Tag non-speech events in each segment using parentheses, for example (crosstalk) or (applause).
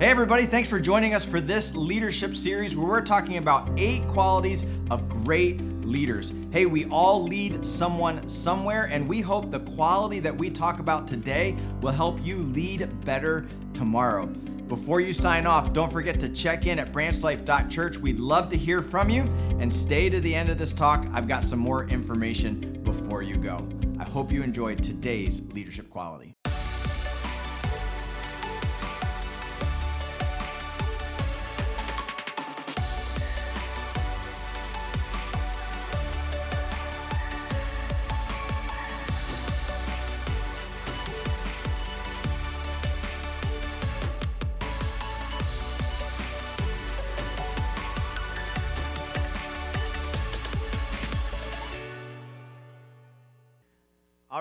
Hey, everybody, thanks for joining us for this leadership series where we're talking about eight qualities of great leaders. Hey, we all lead someone somewhere, and we hope the quality that we talk about today will help you lead better tomorrow. Before you sign off, don't forget to check in at branchlife.church. We'd love to hear from you and stay to the end of this talk. I've got some more information before you go. I hope you enjoyed today's leadership quality.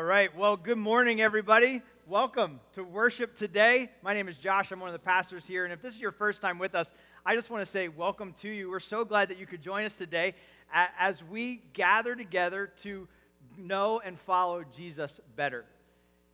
Right. Well, good morning, everybody. Welcome to worship today. My name is Josh. I'm one of the pastors here. And if this is your first time with us, I just want to say welcome to you. We're so glad that you could join us today as we gather together to know and follow Jesus better.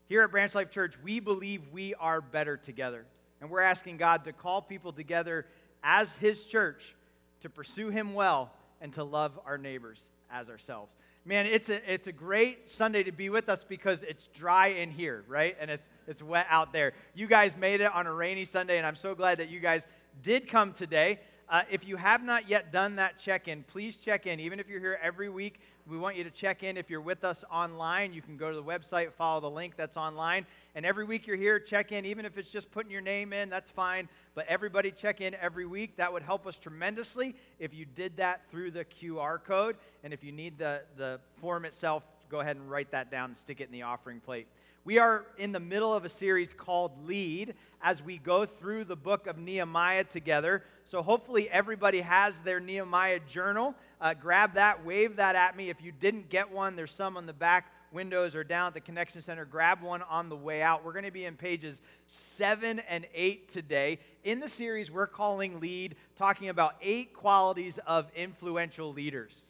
Here at Branch Life Church, we believe we are better together. And we're asking God to call people together as His church to pursue Him well and to love our neighbors as ourselves man, it's a, it's a great Sunday to be with us because it's dry in here, right? And it's, it's wet out there. You guys made it on a rainy Sunday, and I'm so glad that you guys did come today. Uh, if you have not yet done that check in, please check in. Even if you're here every week, we want you to check in. If you're with us online, you can go to the website, follow the link that's online. And every week you're here, check in. Even if it's just putting your name in, that's fine. But everybody check in every week. That would help us tremendously if you did that through the QR code. And if you need the, the form itself, go ahead and write that down and stick it in the offering plate. We are in the middle of a series called Lead as we go through the book of Nehemiah together. So, hopefully, everybody has their Nehemiah journal. Uh, grab that, wave that at me. If you didn't get one, there's some on the back windows or down at the Connection Center. Grab one on the way out. We're going to be in pages seven and eight today. In the series, we're calling Lead, talking about eight qualities of influential leaders.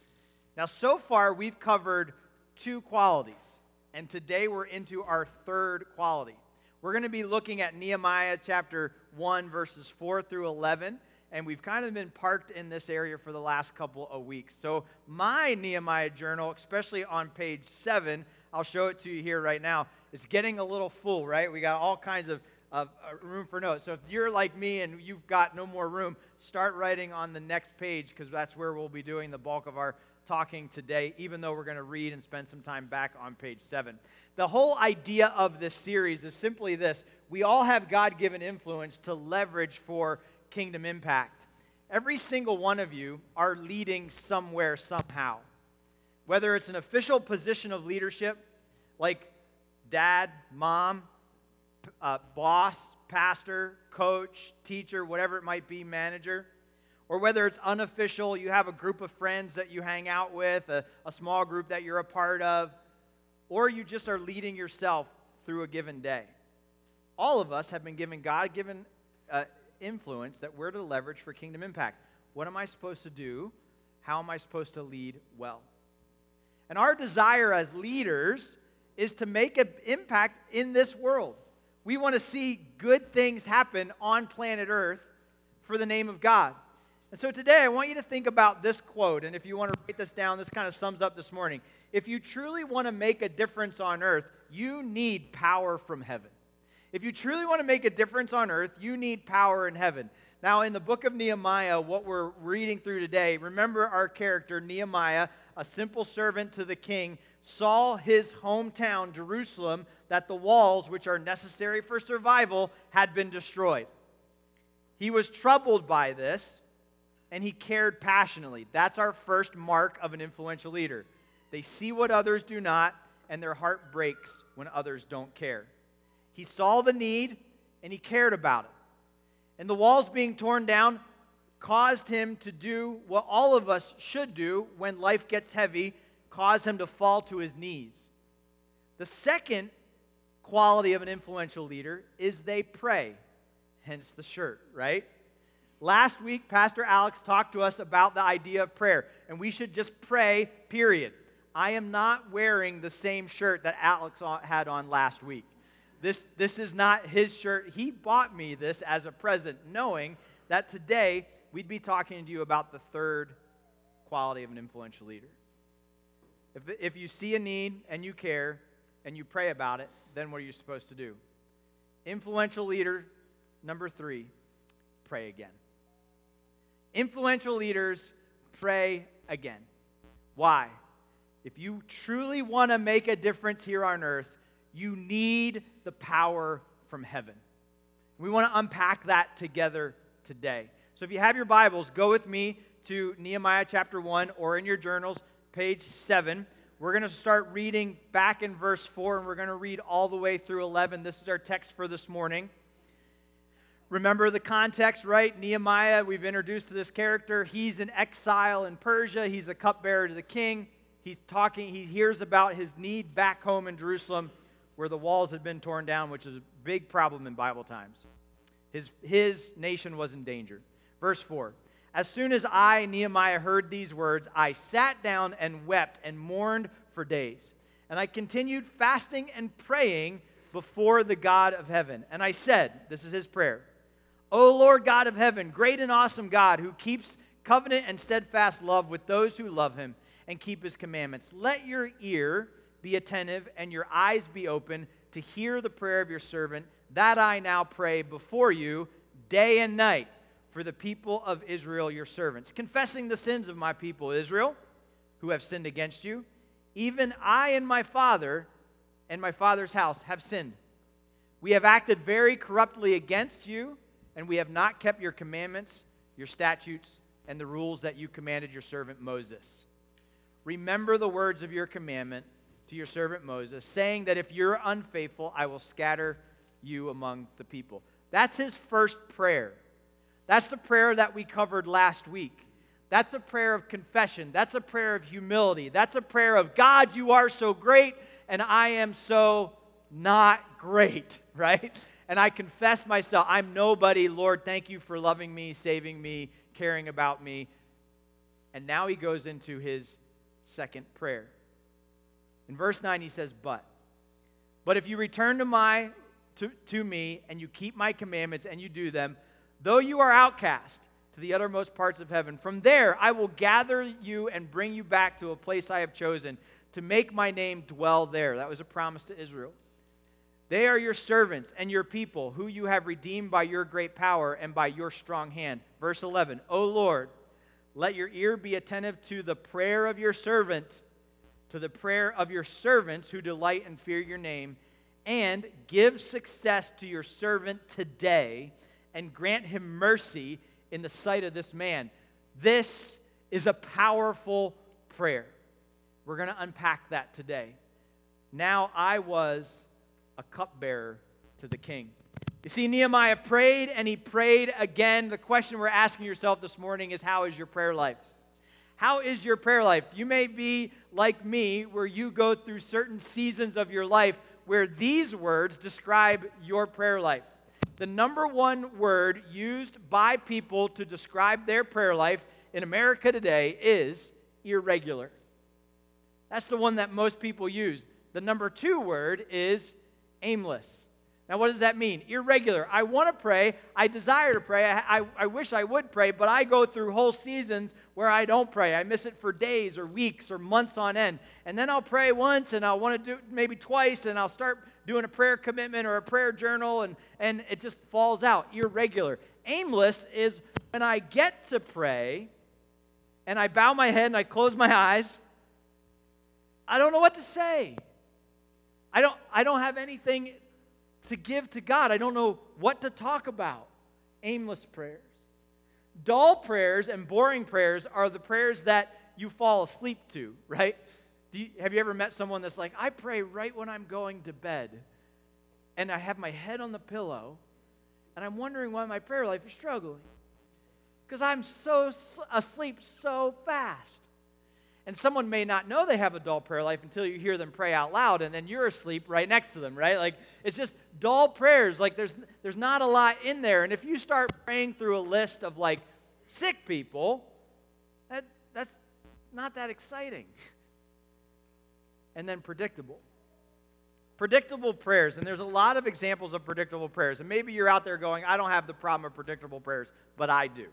Now, so far, we've covered two qualities and today we're into our third quality. We're going to be looking at Nehemiah chapter 1, verses 4 through 11, and we've kind of been parked in this area for the last couple of weeks. So, my Nehemiah journal, especially on page 7, I'll show it to you here right now, it's getting a little full, right? We got all kinds of uh, room for notes. So if you're like me and you've got no more room, start writing on the next page because that's where we'll be doing the bulk of our talking today, even though we're going to read and spend some time back on page seven. The whole idea of this series is simply this we all have God given influence to leverage for kingdom impact. Every single one of you are leading somewhere, somehow. Whether it's an official position of leadership, like dad, mom, uh, boss, pastor, coach, teacher, whatever it might be, manager or whether it's unofficial, you have a group of friends that you hang out with, a, a small group that you're a part of, or you just are leading yourself through a given day. All of us have been given God given uh, influence that we're to leverage for kingdom impact. What am I supposed to do? How am I supposed to lead well? And our desire as leaders is to make an impact in this world. We want to see good things happen on planet Earth for the name of God. And so today I want you to think about this quote. And if you want to write this down, this kind of sums up this morning. If you truly want to make a difference on earth, you need power from heaven. If you truly want to make a difference on earth, you need power in heaven. Now, in the book of Nehemiah, what we're reading through today, remember our character, Nehemiah, a simple servant to the king, saw his hometown, Jerusalem, that the walls, which are necessary for survival, had been destroyed. He was troubled by this and he cared passionately. That's our first mark of an influential leader. They see what others do not, and their heart breaks when others don't care. He saw the need and he cared about it. And the walls being torn down caused him to do what all of us should do when life gets heavy, cause him to fall to his knees. The second quality of an influential leader is they pray, hence the shirt, right? Last week, Pastor Alex talked to us about the idea of prayer, and we should just pray, period. I am not wearing the same shirt that Alex had on last week. This, this is not his shirt. He bought me this as a present, knowing that today we'd be talking to you about the third quality of an influential leader. If, if you see a need and you care and you pray about it, then what are you supposed to do? Influential leader number three, pray again. Influential leaders pray again. Why? If you truly want to make a difference here on earth, you need the power from heaven. We want to unpack that together today. So if you have your Bibles, go with me to Nehemiah chapter 1 or in your journals, page 7. We're going to start reading back in verse 4 and we're going to read all the way through 11. This is our text for this morning. Remember the context, right? Nehemiah, we've introduced to this character. He's in exile in Persia, he's a cupbearer to the king. He's talking, he hears about his need back home in Jerusalem where the walls had been torn down, which is a big problem in Bible times. His, his nation was in danger. Verse 4 As soon as I, Nehemiah, heard these words, I sat down and wept and mourned for days. And I continued fasting and praying before the God of heaven. And I said, This is his prayer. O Lord God of heaven, great and awesome God who keeps covenant and steadfast love with those who love him and keep his commandments, let your ear be attentive and your eyes be open to hear the prayer of your servant, that I now pray before you day and night for the people of Israel, your servants, confessing the sins of my people Israel, who have sinned against you. Even I and my father and my father's house have sinned. We have acted very corruptly against you and we have not kept your commandments, your statutes, and the rules that you commanded your servant Moses. Remember the words of your commandment to your servant Moses, saying that if you're unfaithful, I will scatter you among the people. That's his first prayer. That's the prayer that we covered last week. That's a prayer of confession. That's a prayer of humility. That's a prayer of God, you are so great, and I am so not great, (laughs) right? And I confess myself, I'm nobody. Lord, thank you for loving me, saving me, caring about me. And now he goes into his second prayer. In verse 9, he says, But. But if you return to, my, to, to me and you keep my commandments and you do them, though you are outcast to the uttermost parts of heaven, from there I will gather you and bring you back to a place I have chosen to make my name dwell there. That was a promise to Israel. They are your servants and your people, who you have redeemed by your great power and by your strong hand. Verse 11 O Lord, let your ear be attentive to the prayer of your servant, to the prayer of your servants who delight and fear your name, and give success to your servant today, and grant him mercy in the sight of this man. This is a powerful prayer. We're going to unpack that today. Now I was a cupbearer to the king. You see, Nehemiah prayed and he prayed again. The question we're asking yourself this morning is how is your prayer life? How is your prayer life? You may be like me, where you go through certain seasons of your life where these words describe your prayer life. The number one word used by people to describe their prayer life in America today is irregular. That's the one that most people use. The number two word is aimless. Now, what does that mean? Irregular. I want to pray. I desire to pray. I, I, I, wish I would pray, but I go through whole seasons where I don't pray. I miss it for days or weeks or months on end. And then I'll pray once and I'll want to do maybe twice and I'll start doing a prayer commitment or a prayer journal and, and it just falls out. Irregular. Aimless is when I get to pray and I bow my head and I close my (laughs) eyes. I don't know what to say. I don't, I don't have anything to give to God. I don't know what to talk about. Aimless prayers. Dull prayers and boring prayers are the prayers that you fall asleep to, right? You, have you ever met someone that's like, I pray right when I'm going to bed, and I have my head on the pillow, and I'm wondering why my prayer life is struggling? Because I'm so asleep so fast. And someone may not know they have a dull prayer life until you hear them pray out loud, and then you're asleep right next to them, right? Like it's just dull prayers. Like there's there's not a lot in there. And if you start praying through a list of like sick people, that that's not that exciting. (laughs) And then predictable. Predictable prayers, and there's a lot of examples of predictable prayers. And maybe you're out there going, I don't have the problem of predictable prayers, but I do.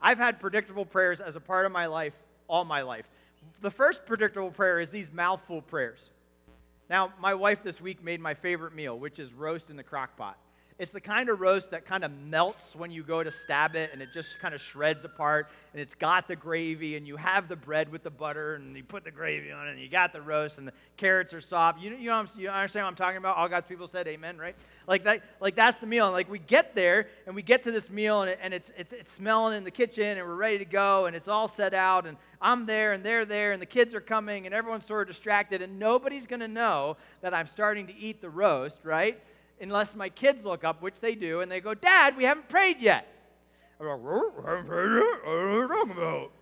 I've had predictable prayers as a part of my life all my life. The first predictable prayer is these mouthful prayers. Now, my wife this week made my favorite meal, which is roast in the crock pot. It's the kind of roast that kind of melts when you go to stab it and it just kind of shreds apart and it's got the gravy and you have the bread with the butter and you put the gravy on it and you got the roast and the carrots are soft. You, you, know, you understand what I'm talking about? All God's people said amen, right? Like, that, like that's the meal. And like we get there and we get to this meal and, it, and it's, it's, it's smelling in the kitchen and we're ready to go and it's all set out and I'm there and they're there and the kids are coming and everyone's sort of distracted and nobody's going to know that I'm starting to eat the roast, right? Unless my kids look up, which they do, and they go, Dad, we haven't prayed yet. I'm like, well, haven't prayed yet? What are you talking about?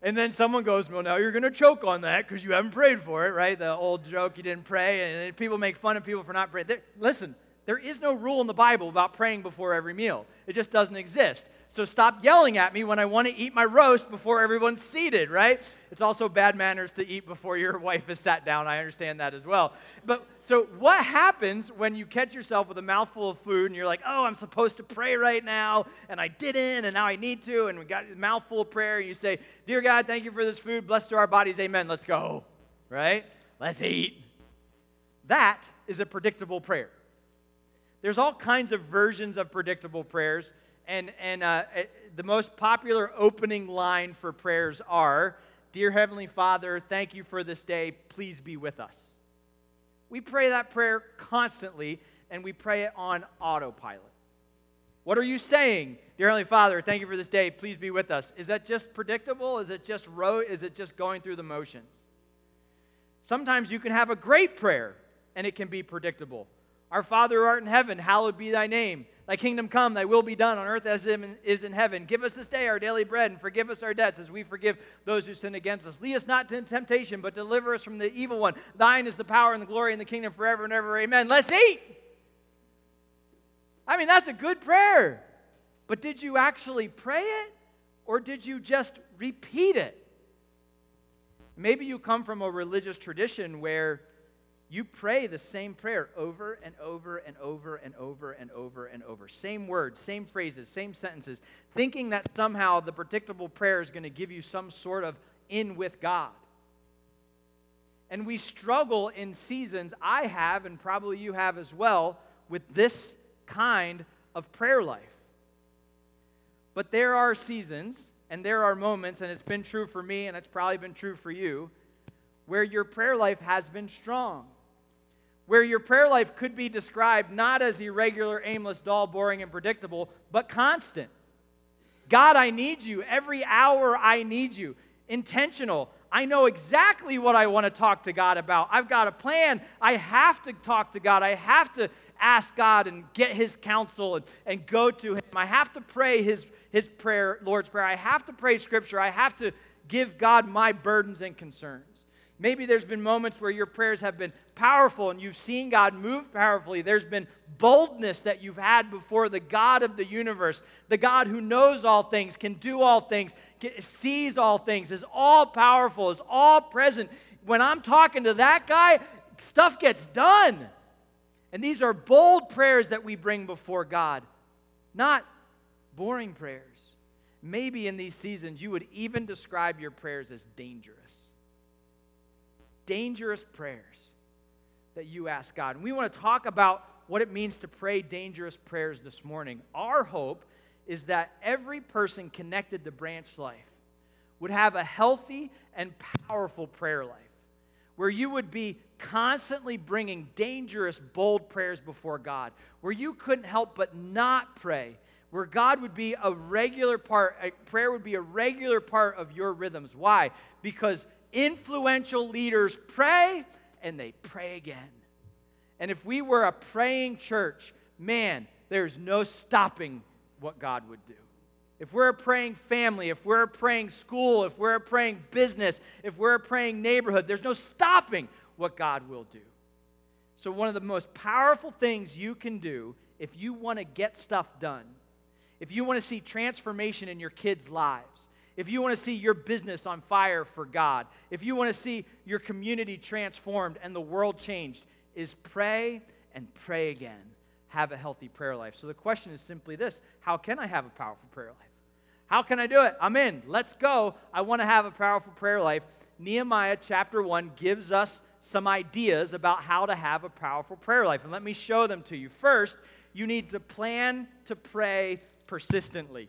And then someone goes, Well, now you're going to choke on that because you haven't prayed for it, right? The old joke, you didn't pray, and people make fun of people for not praying. Listen, there is no rule in the Bible about praying before every meal, it just doesn't exist. So stop yelling at me when I want to eat my roast before everyone's seated, right? It's also bad manners to eat before your (laughs) wife is sat down. I understand that as well. But so what happens when you catch yourself with a mouthful of food and you're like, oh, I'm supposed to pray right now, and I didn't, and now I need to, and we got a mouthful of prayer, and you say, Dear God, thank you for this food. Blessed are our bodies. Amen. Let's go, right? Let's eat. That is a predictable prayer. There's all kinds of versions of predictable prayers, and, and uh, eh, the most popular opening line for prayers are Dear Heavenly Father, thank you for this day. Please be with us. We pray that prayer constantly, and we pray it on autopilot. What are you saying? Dear Heavenly Father, thank you for this day. Please be with us. Is that just predictable? Is it just rote? Is it just going through the motions? Sometimes you can have a great prayer and it can be predictable. Our Father who art in heaven, hallowed be thy name. Thy kingdom come, thy will be done on earth as it is in heaven. Give us this day our daily bread and forgive us our debts as we forgive those who sin against us. Lead us not into temptation, but deliver us from the evil one. Thine is the power and the glory and the kingdom forever and ever. Amen. Let's eat. I mean, that's a good prayer. But did you actually pray it or did you just repeat it? Maybe you come from a religious tradition where you pray the same prayer over and over and over and over and over and over. Same words, same phrases, same sentences, thinking that somehow the predictable prayer is going to give you some sort of in with God. And we struggle in seasons, I have, and probably you have as well, with this kind of prayer life. But there are seasons and there are moments, and it's been true for me, and it's probably been true for you, where your prayer life has been strong where your prayer life could be described not as irregular, aimless, dull, boring, and predictable, but constant. God, I need you. Every hour, I need you. Intentional. I know exactly what I want to talk to God about. I've got a plan. I have to talk to God. I have to ask God and get His counsel and, and go to Him. I have to pray His, his prayer, Lord's Prayer. I have to pray Scripture. I have to give God my burdens and concerns. Maybe there's been moments where your prayers have been powerful and you've seen God move powerfully. There's been boldness that you've had before the God of the universe, the God who knows all things, can do all things, sees all things, is all powerful, is all present. When I'm talking to that guy, stuff gets done. And these are bold prayers that we bring before God, not boring prayers. Maybe in these seasons, you would even describe your prayers as dangerous dangerous prayers that you ask God. And we want to talk about what it means to pray dangerous prayers this morning. Our hope is that every person connected to Branch Life would have a healthy and powerful prayer life where you would be constantly bringing dangerous, bold prayers before God, where you couldn't help but not pray, where God would be a regular part, prayer would be a regular part of your rhythms. Why? Because influential leaders pray and they pray again. And if we were a praying church, man, there's no stopping what God would do. If we're a praying family, if we're a praying school, if we're a praying business, if we're a praying neighborhood, there's no stopping what God will do. So, one of the most powerful things you can do if you want to get stuff done, if you want to see transformation in your kids' lives, if you want to see your business on fire for God, if you want to see your community transformed and the world changed, is pray and pray again. Have a healthy prayer life. So the question is simply this How can I have a powerful prayer life? How can I do it? I'm in. Let's go. I want to have a powerful prayer life. Nehemiah chapter 1 gives us some ideas about how to have a powerful prayer life. And let me show them to you. First, you need to plan to pray persistently.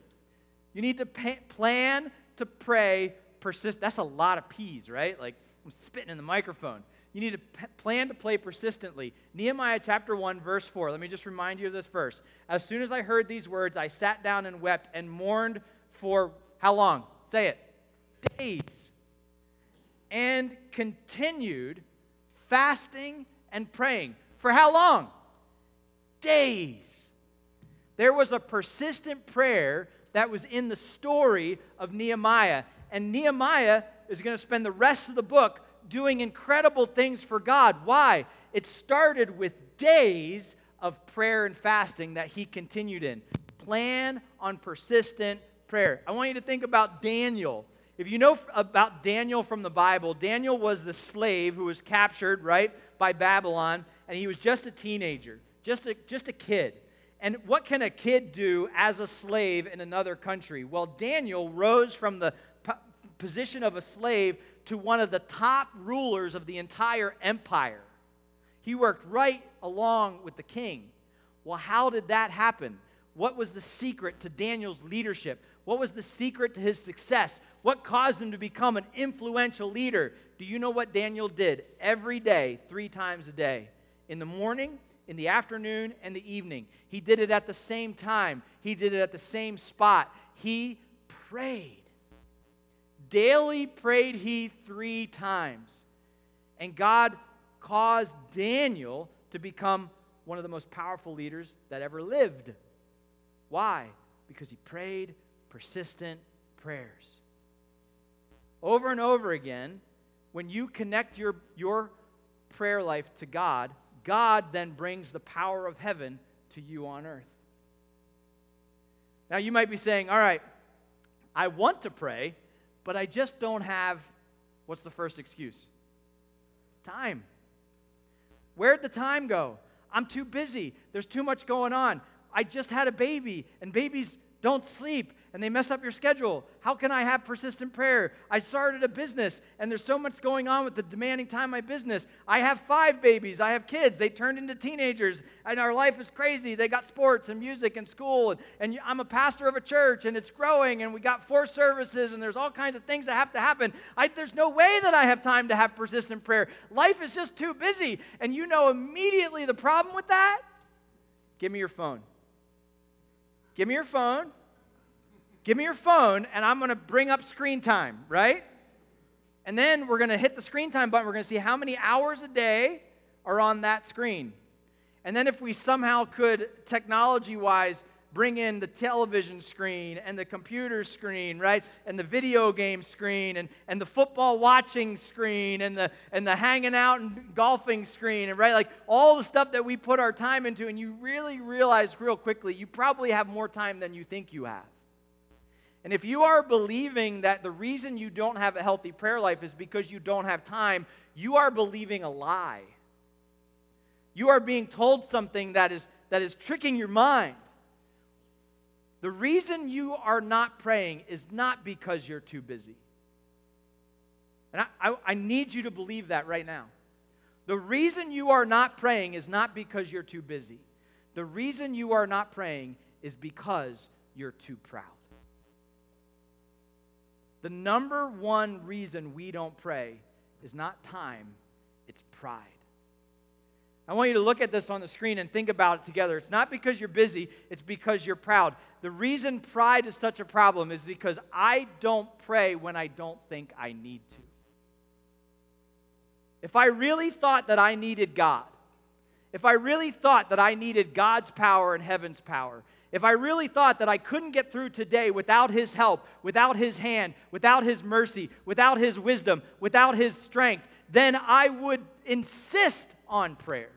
You need to pa- plan to pray persist. That's a lot of P's, right? Like I'm spitting in the microphone. You need to p- plan to play persistently. Nehemiah chapter 1, verse 4. Let me just remind you of this verse. As soon as I heard these words, I sat down and wept and mourned for how long? Say it. Days. And continued fasting and praying. For how long? Days. There was a persistent prayer that was in the story of Nehemiah. And Nehemiah is going to spend the rest of the book doing incredible things for God. Why? It started with days of prayer and fasting that he continued in. Plan on persistent prayer. I want you to think about Daniel. If you know about Daniel from the Bible, Daniel was the slave who was captured, right, by Babylon, and he was just a teenager, just a, just a kid. And what can a kid do as a slave in another country? Well, Daniel rose from the position of a slave to one of the top rulers of the entire empire. He worked right along with the king. Well, how did that happen? What was the secret to Daniel's leadership? What was the secret to his success? What caused him to become an influential leader? Do you know what Daniel did every day, three times a day? In the morning, in the afternoon, and the evening. He did it at the same time, he did it at the same spot. He prayed. Daily prayed he three times. And God caused Daniel to become one of the most powerful leaders that ever lived. Why? Because he prayed persistent prayers. Over and over again, when you connect your, your prayer life to God, God then brings the power of heaven to you on earth. Now, you might be saying, All right, I want to pray, but I just don't have what's the first excuse? Time. Where'd the time go? I'm too busy. There's too much going on. I just had a baby, and babies don't sleep and they mess up your schedule. How can I have persistent prayer? I started a business and there's so much going on with the demanding time my business. I have five babies. I have kids. They turned into teenagers and our life is crazy. They got sports and music and school and, and I'm a pastor of a church and it's growing and we got four services and there's all kinds of things that have to happen. I, there's no way that I have time to have persistent prayer. Life is just too busy. And you know immediately the problem with that? Give me your phone. Give me your phone Give me your phone, and I'm going to bring up screen time, right? And then we're going to hit the screen time button. We're going to see how many hours a day are on that screen. And then, if we somehow could, technology wise, bring in the television screen and the computer screen, right? And the video game screen and, and the football watching screen and the, and the hanging out and golfing screen, and right? Like all the stuff that we put our time into, and you really realize real quickly, you probably have more time than you think you have. And if you are believing that the reason you don't have a healthy prayer life is because you don't have time, you are believing a lie. You are being told something that is, that is tricking your mind. The reason you are not praying is not because you're too busy. And I, I, I, need you to believe that right now. The reason you are not praying is not because you're too busy. The reason you are not praying is because you're too proud. The number one reason we don't pray is not time, it's pride. I want you to look at this on the screen and think about it together. It's not because you're busy, it's because you're proud. The reason pride is such a problem is because I don't pray when I don't think I need to. If I really thought that I needed God, if I really thought that I needed God's power and heaven's power, if I really thought that I couldn't get through today without His help, without His hand, without His mercy, without His wisdom, without His strength, then I would insist on prayer.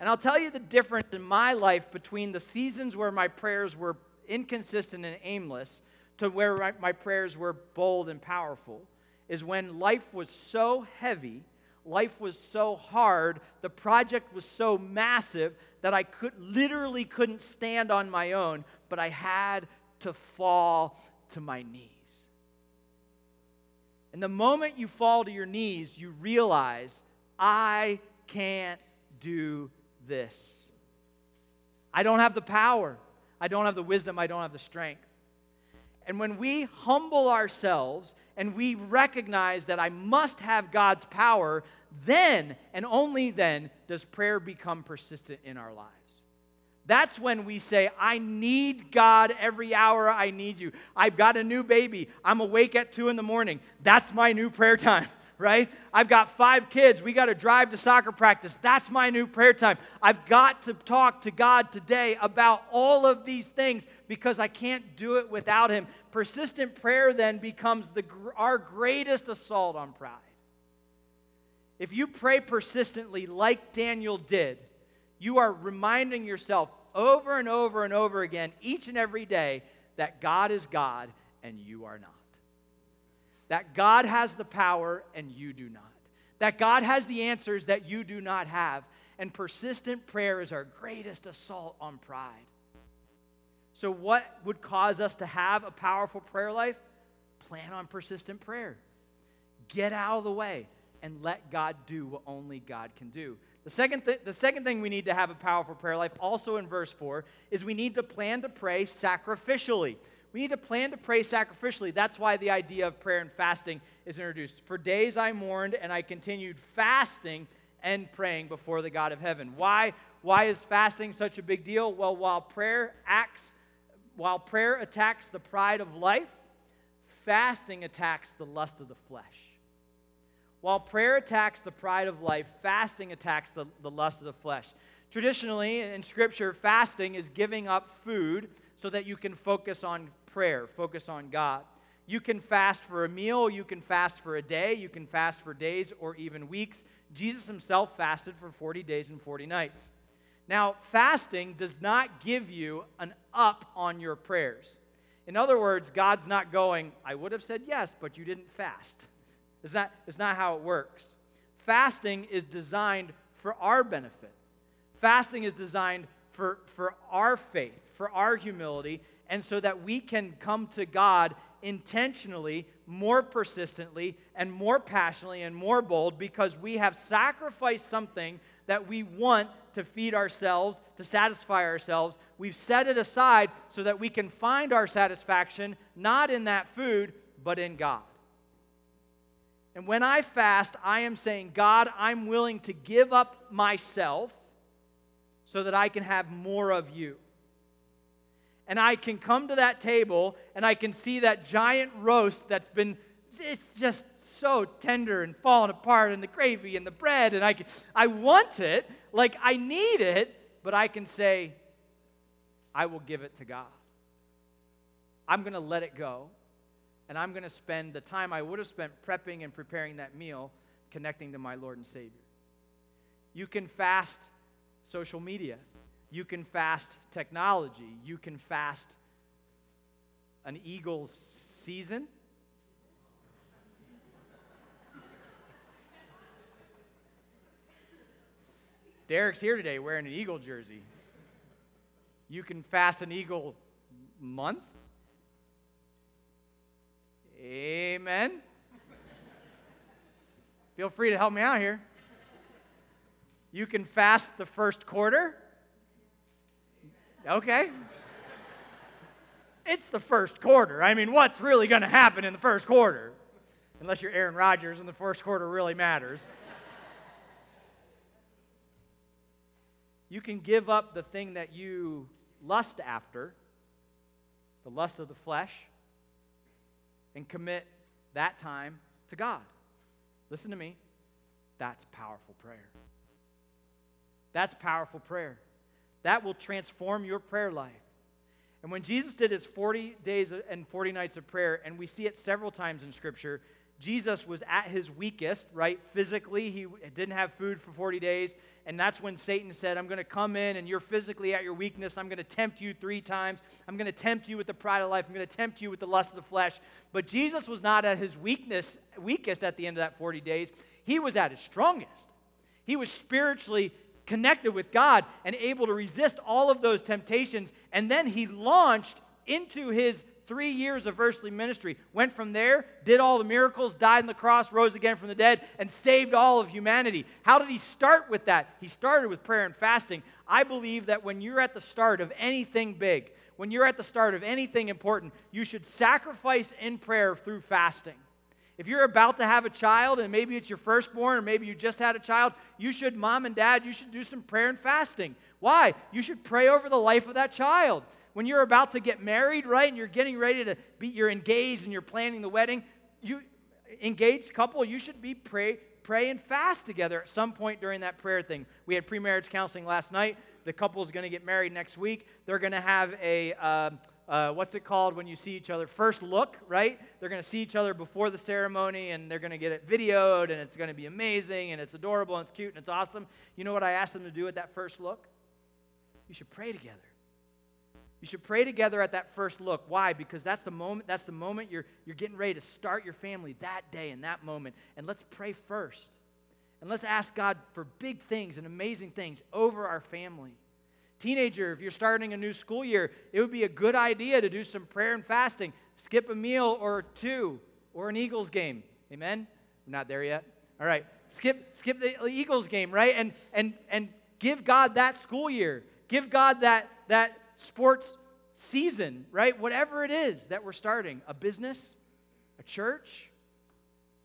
And I'll tell you the difference in my life between the seasons where my prayers were inconsistent and aimless to where my, prayers were bold and powerful is when life was so heavy, life was so hard, the project was so massive that I could literally couldn't stand on my own, but I had to fall to my knees. And the moment you fall to your knees, you realize, I can't do this. I don't have the power. I don't have the wisdom. I don't have the strength. And when we humble ourselves and we recognize that I must have God's power, then and only then does prayer become persistent in our lives. That's when we say, I need God every hour I need you. I've got a new baby. I'm awake at two in the morning. That's my new prayer time, (laughs) right? I've got five kids. We got to drive to soccer practice. That's my new prayer time. I've got to talk to God today about all of these things because I can't do it without Him. Persistent prayer then becomes the, our greatest assault on pride. If you pray persistently, like Daniel did, you are reminding yourself over and over and over again, each and every day, that God is God and you are not. That God has the power and you do not. That God has the answers that you do not have. And persistent prayer is our greatest assault on pride. So, what would cause us to have a powerful prayer life? Plan on persistent prayer. Get out of the way and let God do what only God can do. The second, th- the second thing we need to have a powerful prayer life, also in verse 4, is we need to plan to pray sacrificially. We need to plan to pray sacrificially. That's why the idea of prayer and fasting is introduced. For days I mourned and I continued fasting and praying before the God of heaven. Why, why is fasting such a big deal? Well, while prayer acts, while prayer attacks the pride of life, fasting attacks the lust of the flesh. While prayer attacks the pride of life, fasting attacks the, the lust of the flesh. Traditionally, in Scripture, fasting is giving up food so that you can focus on prayer, focus on God. You can fast for a meal, you can fast for a day, you can fast for days or even weeks. Jesus himself fasted for 40 days and 40 nights. Now, fasting does not give you an up on your prayers. In other words, God's not going, I would have said yes, but you didn't fast. It's not, it's not how it works. Fasting is designed for our benefit. Fasting is designed for, for our faith, for our humility, and so that we can come to God intentionally, more persistently, and more passionately and more bold because we have sacrificed something that we want to feed ourselves, to satisfy ourselves. We've set it aside so that we can find our satisfaction not in that food, but in God. And when I fast, I am saying, God, I'm willing to give up myself so that I can have more of you. And I can come to that table and I can see that giant roast that's been, it's just so tender and falling apart, and the gravy and the bread, and I, can, I want it, like I need it, but I can say, I will give it to God. I'm going to let it go and I'm going to spend the time I would have spent prepping and preparing that meal connecting to my Lord and Savior. You can fast social media. You can fast technology. You can fast an Eagles season. Derek's here today wearing an Eagle jersey. You can fast an Eagle month. Amen. Feel free to help me out here. You can fast the first quarter. Okay. It's the first quarter. I mean, what's really going to happen in the first quarter? Unless you're Aaron Rodgers and the first quarter really matters. you can give up the thing that you lust after, the lust of the flesh, and commit that time to God. Listen to me. That's powerful prayer. That's powerful prayer. That will transform your prayer life. And when Jesus did his 40 days and 40 nights of prayer, and we see it several times in Scripture, Jesus was at his weakest, right? Physically, he didn't have food for 40 days. And that's when Satan said, I'm going to come in and you're physically at your weakness. I'm going to tempt you three times. I'm going to tempt you with the pride of life. I'm going to tempt you with the lust of the flesh. But Jesus was not at his weakness, weakest at the end of that 40 days. He was at his strongest. He was spiritually connected with God and able to resist all of those temptations. And then he launched into his three years of earthly ministry. Went from there, did all the miracles, died on the cross, rose again from the dead, and saved all of humanity. How did he start with that? He started with prayer and fasting. I believe that when you're at the start of anything big, when you're at the start of anything important, you should sacrifice in prayer through fasting. If you're about to have a child and maybe it's your firstborn or maybe you just had a child, you should, mom and dad, you should do some prayer and fasting. Why? You should pray over the life of that child when you're about to get married, right, and you're getting ready to be, you're engaged and you're planning the wedding, you engaged couple, you should be pray, pray and fast together at some point during that prayer thing. We had pre-marriage counseling last night. The couple is going to get married next week. They're going to have a uh, uh, what's it called when you see each other? First look, right? They're going to see each other before the ceremony and they're going to get it videoed and it's going to be amazing and it's adorable and it's cute and it's awesome. You know what I asked them to do at that first look? You should pray together. You should pray together at that first look. Why? Because that's the moment, that's the moment you're, you're getting ready to start your family that day and that moment. And let's pray first. And let's ask God for big things and amazing things over our family. Teenager, if you're starting a new school year, it would be a good idea to do some prayer and fasting. Skip a meal or two or an Eagles game. Amen? We're not there yet. All right. Skip, skip the Eagles game, right? And and and give God that school year. Give God that that sports season, right? Whatever it is that we're starting, a business, a church,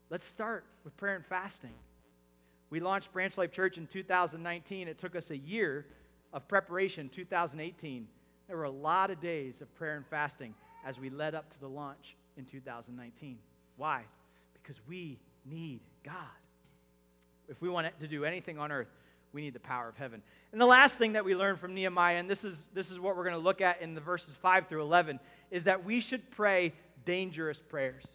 let's start with prayer and fasting. We launched Branch Life Church in 2019. It took us a year of preparation, 2018. There were a lot of days of prayer and fasting as we led up to the launch in 2019. Why? Because we need God. If we want to do anything on earth, we need the power of heaven. And the last thing that we learn from Nehemiah, and this is, this is what we're going to look at in the verses 5 through 11, is that we should pray dangerous prayers.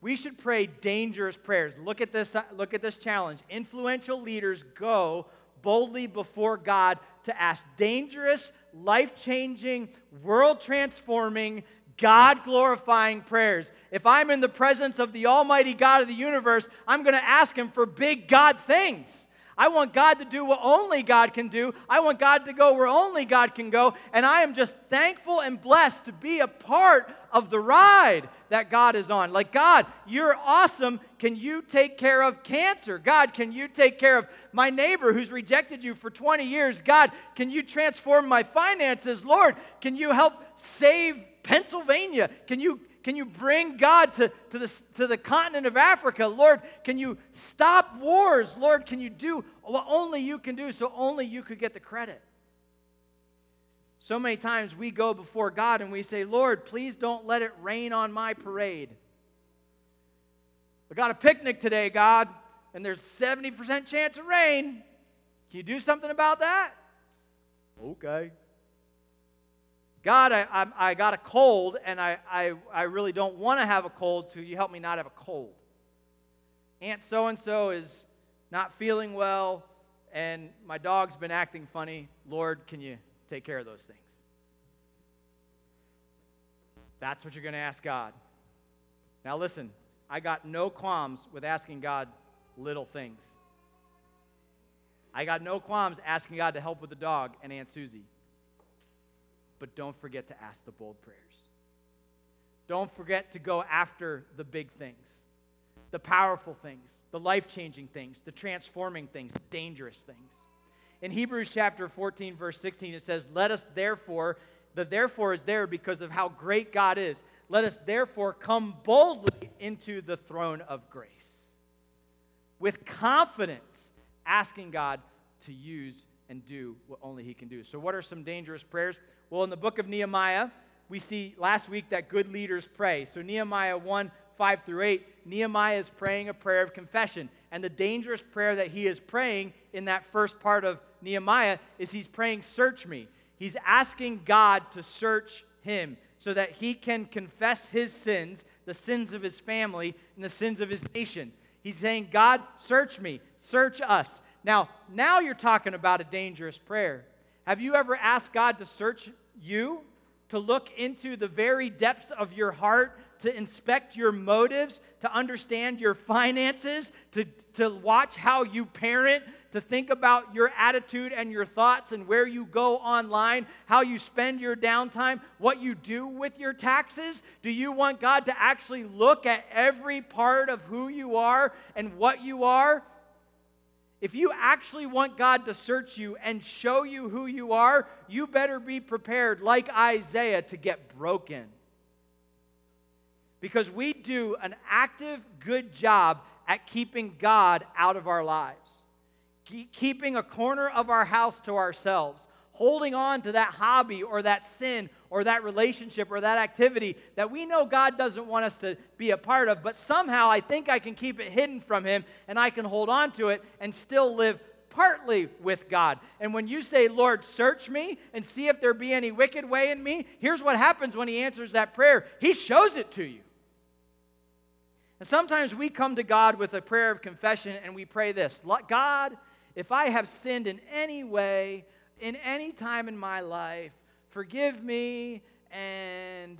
We should pray dangerous prayers. Look at this, look at this challenge. Influential leaders go boldly before God to ask dangerous, life changing, world transforming, God glorifying prayers. If I'm in the presence of the Almighty God of the universe, I'm going to ask Him for big God things. I want God to do what only God can do. I want God to go where only God can go. And I am just thankful and blessed to be a part of the ride that God is on. Like, God, you're awesome. Can you take care of cancer? God, can you take care of my neighbor who's rejected you for 20 years? God, can you transform my finances? Lord, can you help save Pennsylvania? Can you can you bring God to, to, the, to the continent of Africa? Lord, can you stop wars? Lord, can you do what only you can do so only you could get the credit? So many times we go before God and we say, Lord, please don't let it rain on my parade. I got a picnic today, God, and there's 70% chance of rain. Can you do something about that? Okay. God, I, I, I got a cold, and I, I, I really don't want to have a cold, so you help me not have a cold. Aunt so and so is not feeling well, and my dog's been acting funny. Lord, can you take care of those things? That's what you're going to ask God. Now, listen, I got no qualms with asking God little things. I got no qualms asking God to help with the dog and Aunt Susie but don't forget to ask the bold prayers. Don't forget to go after the big things, the powerful things, the life changing things, the transforming things, the dangerous things. In Hebrews chapter 14, verse 16, it says, Let us therefore, the therefore is there because of how great God is. Let us therefore come boldly into the throne of grace with confidence, asking God to use and do what only He can do. So, what are some dangerous prayers? Well, in the book of Nehemiah, we see last week that good leaders pray. So, Nehemiah 1 5 through 8, Nehemiah is praying a prayer of confession. And the dangerous prayer that he is praying in that first part of Nehemiah is he's praying, Search me. He's asking God to search him so that he can confess his sins, the sins of his family, and the sins of his nation. He's saying, God, search me, search us. Now, now you're talking about a dangerous prayer. Have you ever asked God to search you? To look into the very depths of your heart, to inspect your motives, to understand your finances, to, to watch how you parent, to think about your attitude and your thoughts and where you go online, how you spend your downtime, what you do with your taxes? Do you want God to actually look at every part of who you are and what you are? If you actually want God to search you and show you who you are, you better be prepared, like Isaiah, to get broken. Because we do an active, good job at keeping God out of our lives keeping a corner of our house to ourselves, holding on to that hobby or that sin or that relationship or that activity that we know God doesn't want us to be a part of, but somehow I think I can keep it hidden from Him and I can hold on to it and still live partly with God. And when you say, Lord, search me and see if there be any wicked way in me, here's what happens when He answers that prayer He shows it to you. And sometimes we come to God with a prayer of confession and we pray this God, if I have sinned in any way, in any time in my life, forgive me and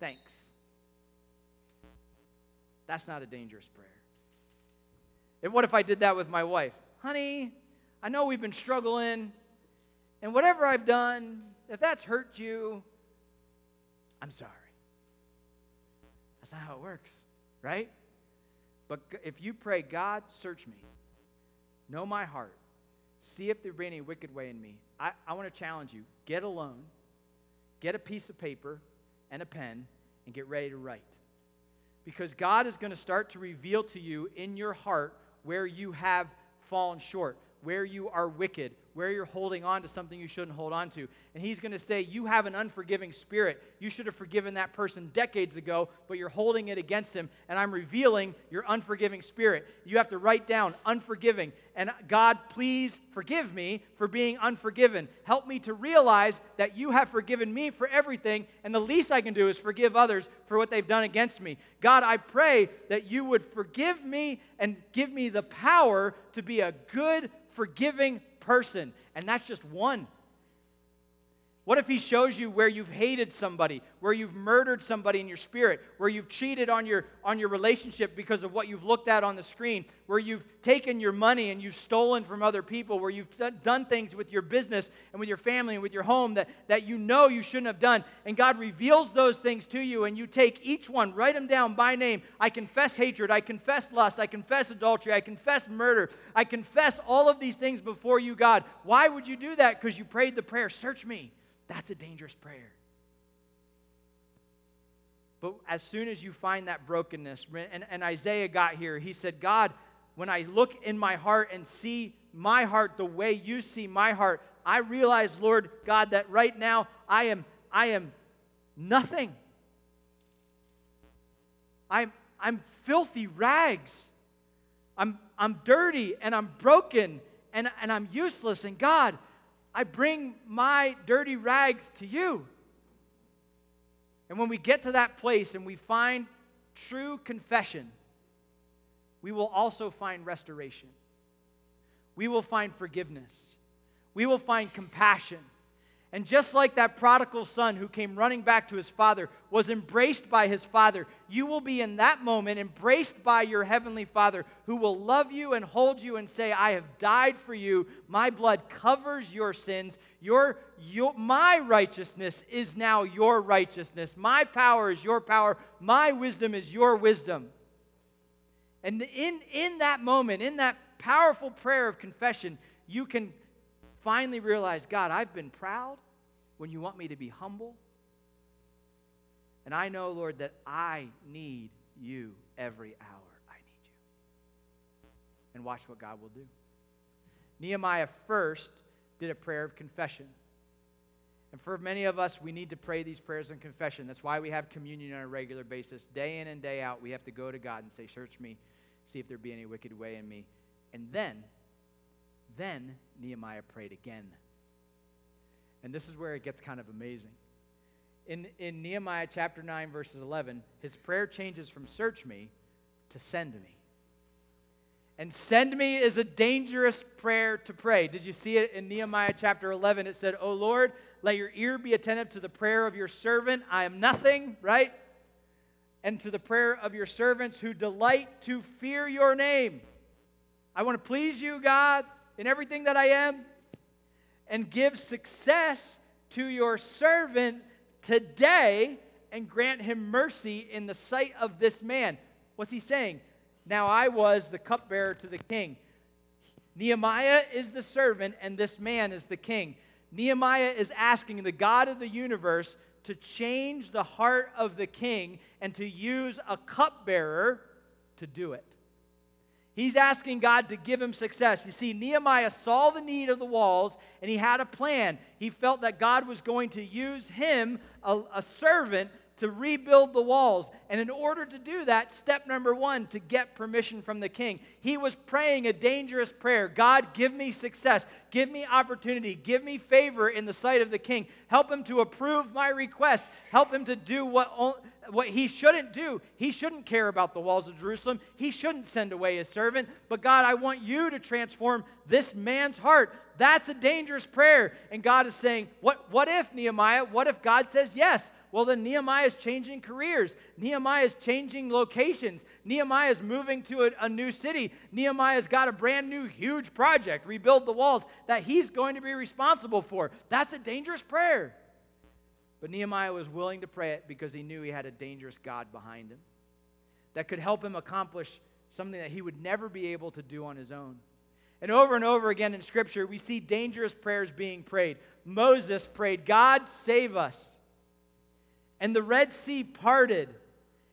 thanks. That's not a dangerous prayer. And what if I did that with my wife? Honey, I know we've been struggling, and whatever I've done, if that's hurt you, I'm sorry. That's not how it works, right? But if you pray, God, search me, Know my heart. See if there be any wicked way in me. I, I want to challenge you get alone, get a piece of paper and a pen, and get ready to write. Because God is going to start to reveal to you in your heart where you have fallen short, where you are wicked, where you're holding on to something you shouldn't hold on to. And he's going to say, You have an unforgiving spirit. You should have forgiven that person decades ago, but you're holding it against him. And I'm revealing your unforgiving spirit. You have to write down unforgiving. And God, please forgive me for being unforgiven. Help me to realize that you have forgiven me for everything, and the least I can do is forgive others for what they've done against me. God, I pray that you would forgive me and give me the power to be a good, forgiving person, and that's just one. What if he shows you where you've hated somebody, where you've murdered somebody in your spirit, where you've cheated on your, on your relationship because of what you've looked at on the screen, where you've taken your money and you've stolen from other people, where you've done things with your business and with your family and with your home that, that you know you shouldn't have done. And God reveals those things to you, and you take each one, write them down by name. I confess hatred, I confess lust, I confess adultery, I confess murder, I confess all of these things before you, God. Why would you do that? Because you prayed the prayer, Search me. That's a dangerous prayer. But as soon as you find that brokenness, and, and Isaiah got here, he said, God, when I look in my heart and see my heart the way you see my heart, I realize, Lord God, that right now I am, I am nothing. I'm, I'm filthy rags. I'm, I'm dirty and I'm broken and, and I'm useless. And God, I bring my dirty rags to you. And when we get to that place and we find true confession, we will also find restoration. We will find forgiveness. We will find compassion. And just like that prodigal son who came running back to his father was embraced by his father, you will be in that moment embraced by your heavenly father who will love you and hold you and say, I have died for you. My blood covers your sins. Your, your, my righteousness is now your righteousness. My power is your power. My wisdom is your wisdom. And in, in that moment, in that powerful prayer of confession, you can finally realize God, I've been proud when you want me to be humble. And I know, Lord, that I need you every hour. I need you. And watch what God will do. Nehemiah first did a prayer of confession. And for many of us, we need to pray these prayers of confession. That's why we have communion on a regular basis. Day in and day out, we have to go to God and say, Search me, see if there be any wicked way in me. And then then Nehemiah prayed again. And this is where it gets kind of amazing. in, in Nehemiah chapter 9, verses 11, his prayer changes from search me to send me. And send me is a dangerous prayer to pray. Did you see it in Nehemiah chapter 11? It said, O Lord, let your ear be attentive to the prayer of your servant. I am nothing, right? And to the prayer of your servants who delight to fear your name. I want to please you, God, in everything that I am, and give success to your servant today and grant him mercy in the sight of this man. What's he saying? Now I was the cupbearer to the king. Nehemiah is the servant, and this man is the king. Nehemiah is asking the God of the universe to change the heart of the king and to use a cupbearer to do it. He's asking God to give him success. You see, Nehemiah saw the need of the walls and he had a plan. He felt that God was going to use him, a, a servant, to rebuild the walls. And in order to do that, step number one, to get permission from the king, he was praying a dangerous prayer God, give me success, give me opportunity, give me favor in the sight of the king. Help him to approve my request, help him to do what, what he shouldn't do. He shouldn't care about the walls of Jerusalem, he shouldn't send away his servant. But God, I want you to transform this man's heart. That's a dangerous prayer. And God is saying, What, what if, Nehemiah? What if God says yes? Well, then Nehemiah is changing careers. Nehemiah is changing locations. Nehemiah is moving to a, a new city. Nehemiah's got a brand new, huge project, rebuild the walls, that he's going to be responsible for. That's a dangerous prayer. But Nehemiah was willing to pray it because he knew he had a dangerous God behind him that could help him accomplish something that he would never be able to do on his own. And over and over again in Scripture, we see dangerous prayers being prayed. Moses prayed, God, save us and the Red Sea parted,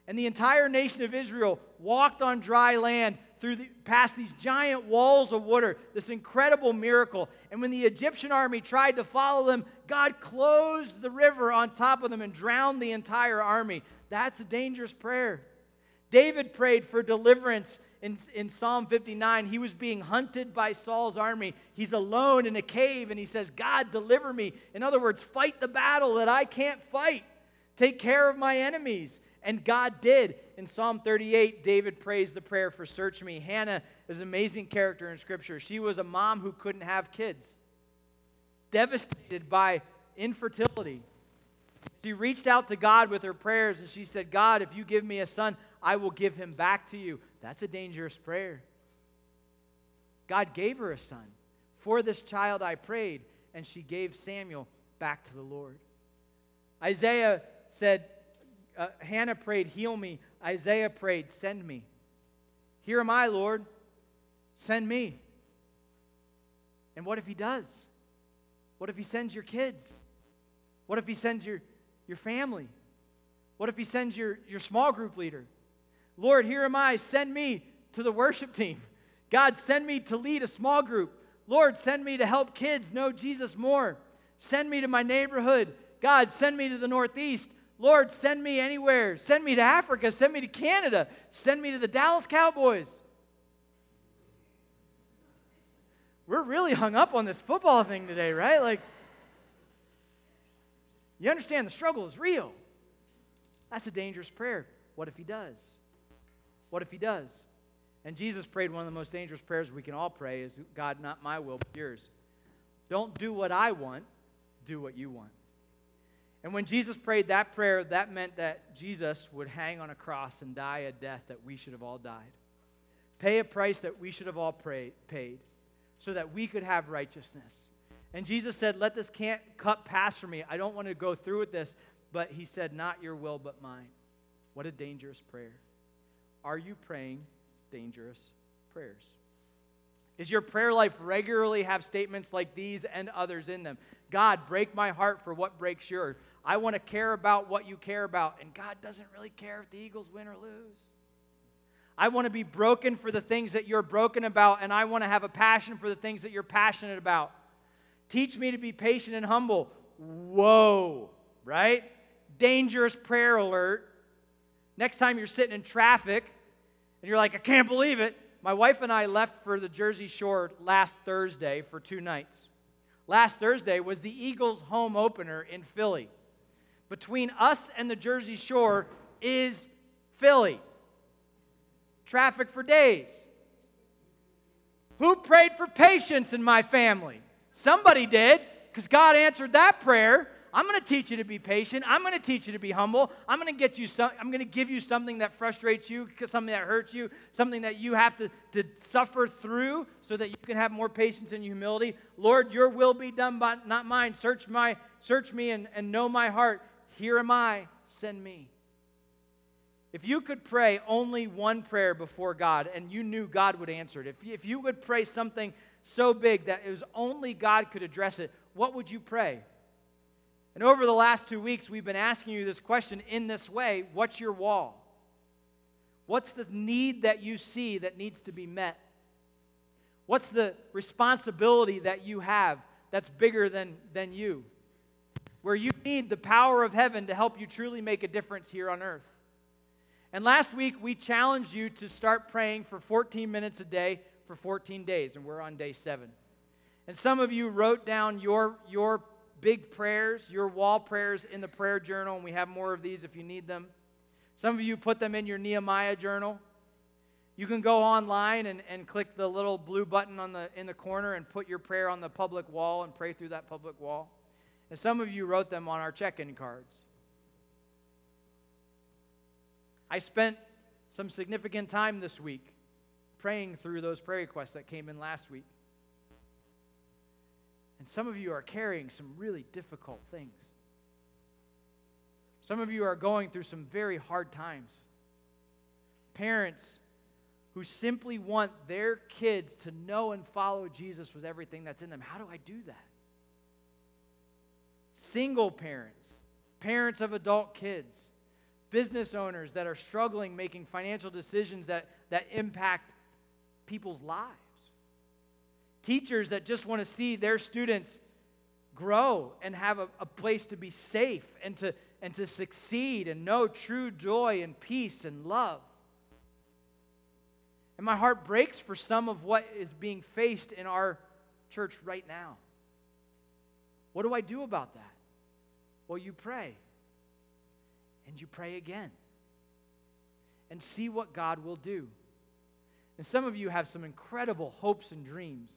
and the entire nation of Israel walked on dry land through the, past these giant walls of water, this incredible miracle. And when the Egyptian army tried to follow them, God closed the river on top of them and drowned the entire army. That's a dangerous prayer. David prayed for deliverance in, in Psalm 59. He was being hunted by Saul's army. He's alone in a cave and he says, God, deliver me. In other words, fight the battle that I can't fight. Take care of my enemies. And God did. In Psalm 38, David prays the prayer for search me. Hannah is an amazing character in Scripture. She was a mom who couldn't have kids, devastated by infertility. She reached out to God with her prayers and she said, God, if you give me a son, I will give him back to you. That's a dangerous prayer. God gave her a son. For this child I prayed, and she gave Samuel back to the Lord. Isaiah said, uh, Hannah prayed, Heal me. Isaiah prayed, Send me. Here am I, Lord. Send me. And what if he does? What if he sends your kids? What if he sends your, your family? What if he sends your, your small group leader? Lord, here am I. Send me to the worship team. God, send me to lead a small group. Lord, send me to help kids know Jesus more. Send me to my neighborhood. God, send me to the Northeast. Lord, send me anywhere. Send me to Africa. Send me to Canada. Send me to the Dallas Cowboys. We're really hung up on this football thing today, right? Like, you understand the struggle is real. That's a dangerous prayer. What if he does? What if he does? And Jesus prayed one of the most dangerous prayers we can all pray is God, not my will, but yours. Don't do what I want, do what you want. And when Jesus prayed that prayer, that meant that Jesus would hang on a cross and die a death that we should have all died. Pay a price that we should have all pray, paid so that we could have righteousness. And Jesus said, Let this can't cup pass from me. I don't want to go through with this. But he said, Not your will, but mine. What a dangerous prayer. Are you praying dangerous prayers? Is your prayer life regularly have statements like these and others in them? God, break my heart for what breaks yours. I want to care about what you care about. And God doesn't really care if the Eagles win or lose. I want to be broken for the things that you're broken about, and I want to have a passion for the things that you're passionate about. Teach me to be patient and humble. Whoa, right? Dangerous prayer alert. Next time you're sitting in traffic and you're like, I can't believe it. My wife and I left for the Jersey Shore last Thursday for two nights. Last Thursday was the Eagles' home opener in Philly. Between us and the Jersey Shore is Philly. Traffic for days. Who prayed for patience in my family? Somebody did, because God answered that prayer. I'm going to teach you to be patient. I'm going to teach you to be humble. I'm going to get you some, I'm going to give you something that frustrates you, something that hurts you, something that you have to, to suffer through so that you can have more patience and humility. Lord, your will be done, but not mine. Search my search me and, and know my heart. Here am I, send me. If you could pray only one prayer before God and you knew God would answer it, if, if you would pray something so big that it was only God could address it, what would you pray? And over the last two weeks, we've been asking you this question in this way What's your wall? What's the need that you see that needs to be met? What's the responsibility that you have that's bigger than, than you? Where you need the power of heaven to help you truly make a difference here on earth. And last week, we challenged you to start praying for 14 minutes a day for 14 days, and we're on day seven. And some of you wrote down your, your big prayers, your wall prayers in the prayer journal, and we have more of these if you need them. Some of you put them in your Nehemiah journal. You can go online and, and click the little blue button on the, in the corner and put your prayer on the public wall and pray through that public wall. And some of you wrote them on our check in cards. I spent some significant time this week praying through those prayer requests that came in last week. And some of you are carrying some really difficult things. Some of you are going through some very hard times. Parents who simply want their kids to know and follow Jesus with everything that's in them. How do I do that? Single parents, parents of adult kids, business owners that are struggling making financial decisions that, that impact people's lives teachers that just want to see their students grow and have a, a, place to be safe and to, and to succeed and know true joy and peace and love. And my heart breaks for some of what is being faced in our church right now. What do I do about that? Well, you pray. And you pray again. And see what God will do. And some of you have some incredible hopes and dreams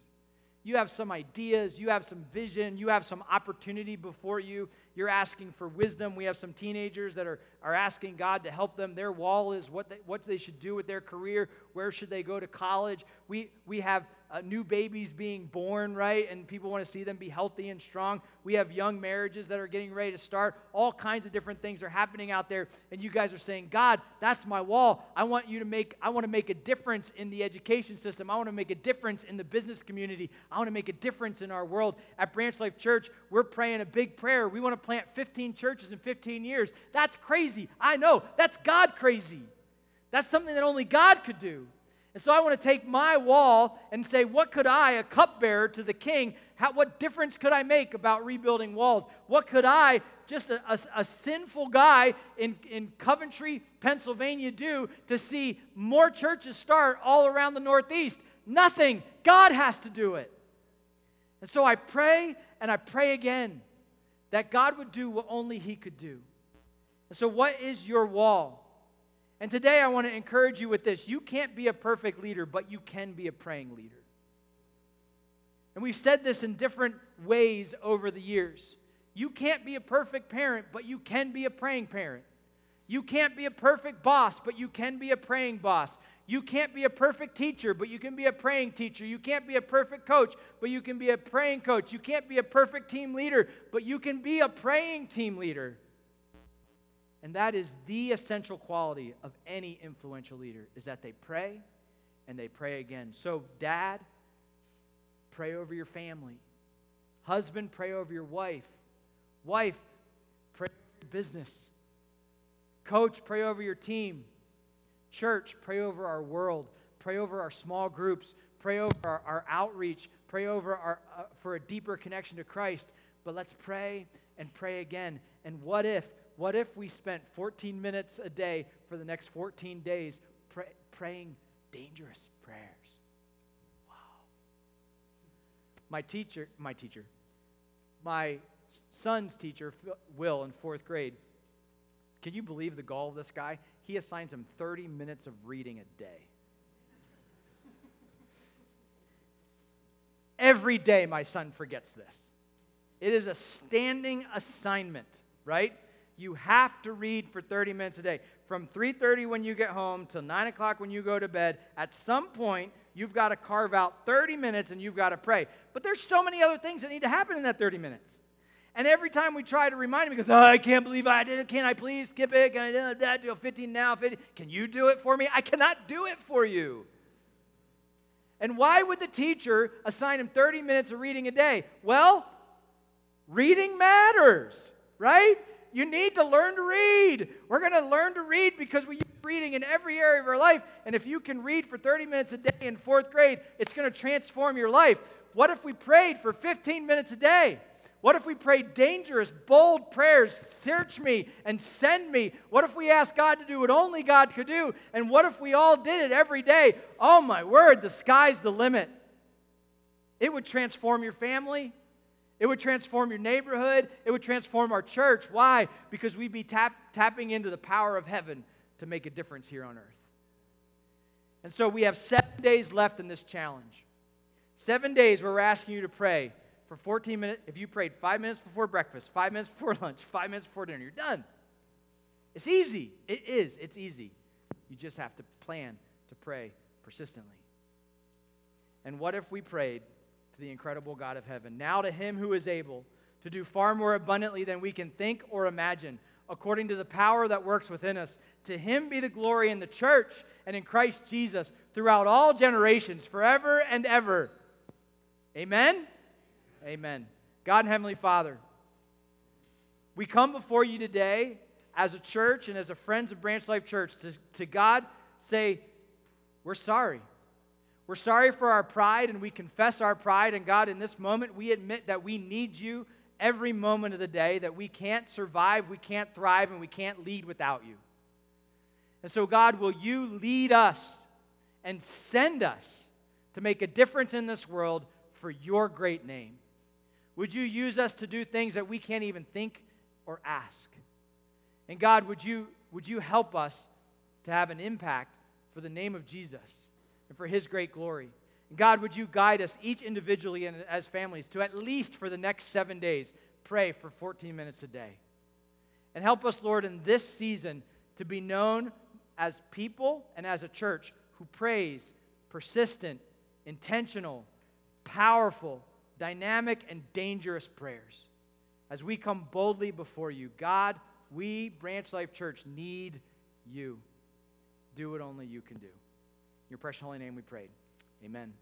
you have some ideas, you have some vision, you have some opportunity before you. You're asking for wisdom. We have some teenagers that are, are asking God to help them. Their wall is what they, what they should do with their career, where should they go to college. We, we have uh, new babies being born, right? And people want to see them be healthy and strong. We have young marriages that are getting ready to start. All kinds of different things are happening out there. And you guys are saying, God, that's my wall. I want you to make, I want to make a difference in the education system. I want to make a difference in the business community. I want to make a difference in our world. At Branch Life Church, we're praying a big prayer. We want to plant 15 churches in 15 years. That's crazy. I know. That's God crazy. That's something that only God could do. And so I want to take my wall and say, what could I, a cupbearer to the king, how, what difference could I make about rebuilding walls? What could I, just a, a, a, sinful guy in, in Coventry, Pennsylvania, do to see more churches start all around the Northeast? Nothing. God has to do it. And so I pray and I pray again that God would do what only He could do. And so, what is your wall? And today I want to encourage you with this. You can't be a perfect leader, but you can be a praying leader. And we've said this in different ways over the years. You can't be a perfect parent, but you can be a praying parent. You can't be a perfect boss, but you can be a praying boss. You can't be a perfect teacher, but you can be a praying teacher. You can't be a perfect coach, but you can be a praying coach. You can't be a perfect team leader, but you can be a praying team leader. And that is the essential quality of any influential leader is that they pray and they pray again. So dad, pray over your family. Husband, pray over your wife. Wife, pray over your business. Coach, pray over your team. Church, pray over our world. Pray over our small groups. Pray over our, our outreach. Pray over our, uh, for a deeper connection to Christ. But let's pray and pray again. And what if what if we spent 14 minutes a day for the next 14 days pray, praying dangerous prayers? Wow. My teacher, my teacher, my son's teacher, Will, in fourth grade, can you believe the gall of this guy? He assigns him 30 minutes of reading a day. Every day, my son forgets this. It is a standing assignment, right? You have to read for 30 minutes a day. From 3:30 when you get home till 9 o'clock when you go to bed, at some point, you've got to carve out 30 minutes and you've got to pray. But there's so many other things that need to happen in that 30 minutes. And every time we try to remind him, he goes, oh, I can't believe I did it. Can I please skip it? Can I do that? Do 15 now? 50? Can you do it for me? I cannot do it for you. And why would the teacher assign him 30 minutes of reading a day? Well, reading matters, right? You need to learn to read. We're going to learn to read because we use reading in every area of our life. And if you can read for 30 minutes a day in fourth grade, it's going to transform your life. What if we prayed for 15 minutes a day? What if we prayed dangerous, bold prayers? Search me and send me. What if we asked God to do what only God could do? And what if we all did it every day? Oh my word, the sky's the limit. It would transform your family. It would transform your neighborhood. It would transform our church. Why? Because we'd be tap, tapping into the power of heaven to make a difference here on earth. And so we have seven days left in this challenge. Seven days where we're asking you to pray for 14 minutes. If you prayed five minutes before breakfast, five minutes before lunch, five minutes before dinner, you're done. It's easy. It is. It's easy. You just have to plan to pray persistently. And what if we prayed to the incredible God of heaven? Now to him who is able to do far more abundantly than we can think or imagine, according to the power that works within us. To him be the glory in the church and in Christ Jesus throughout all generations, forever and ever. Amen. Amen. God and Heavenly Father, we come before you today as a church and as a Friends of Branch Life Church to, to God say, We're sorry. We're sorry for our pride and we confess our pride. And God, in this moment, we admit that we need you every moment of the day, that we can't survive, we can't thrive, and we can't lead without you. And so, God, will you lead us and send us to make a difference in this world for your great name? Would you use us to do things that we can't even think or ask? And God, would you, would you help us to have an impact for the name of Jesus and for his great glory? And God, would you guide us each individually and as families to at least for the next seven days pray for 14 minutes a day? And help us, Lord, in this season to be known as people and as a church who prays persistent, intentional, powerful, dynamic and dangerous prayers as we come boldly before you. God, we, Branch Life Church, need you. Do what only you can do. In your precious holy name we prayed. Amen.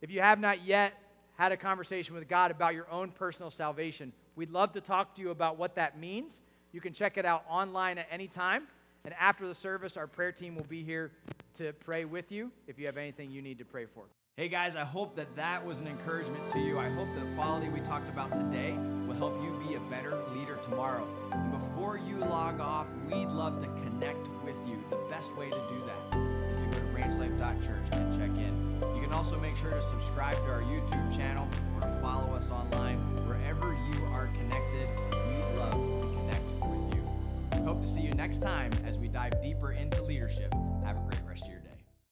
If you have not yet had a conversation with God about your own personal salvation, we'd love to talk to you about what that means. You can check it out online at any time. And after the service, our prayer team will be here to pray with you if you have anything you need to pray for. Hey guys, I hope that that was an encouragement to you. I hope the quality we talked about today will help you be a better leader tomorrow. And before you log off, we'd love to connect with you. The best way to do that is to go to branchlife.church and check in. You can also make sure to subscribe to our YouTube channel or to follow us online. Wherever you are connected, we'd love to connect with you. We hope to see you next time as we dive deeper into leadership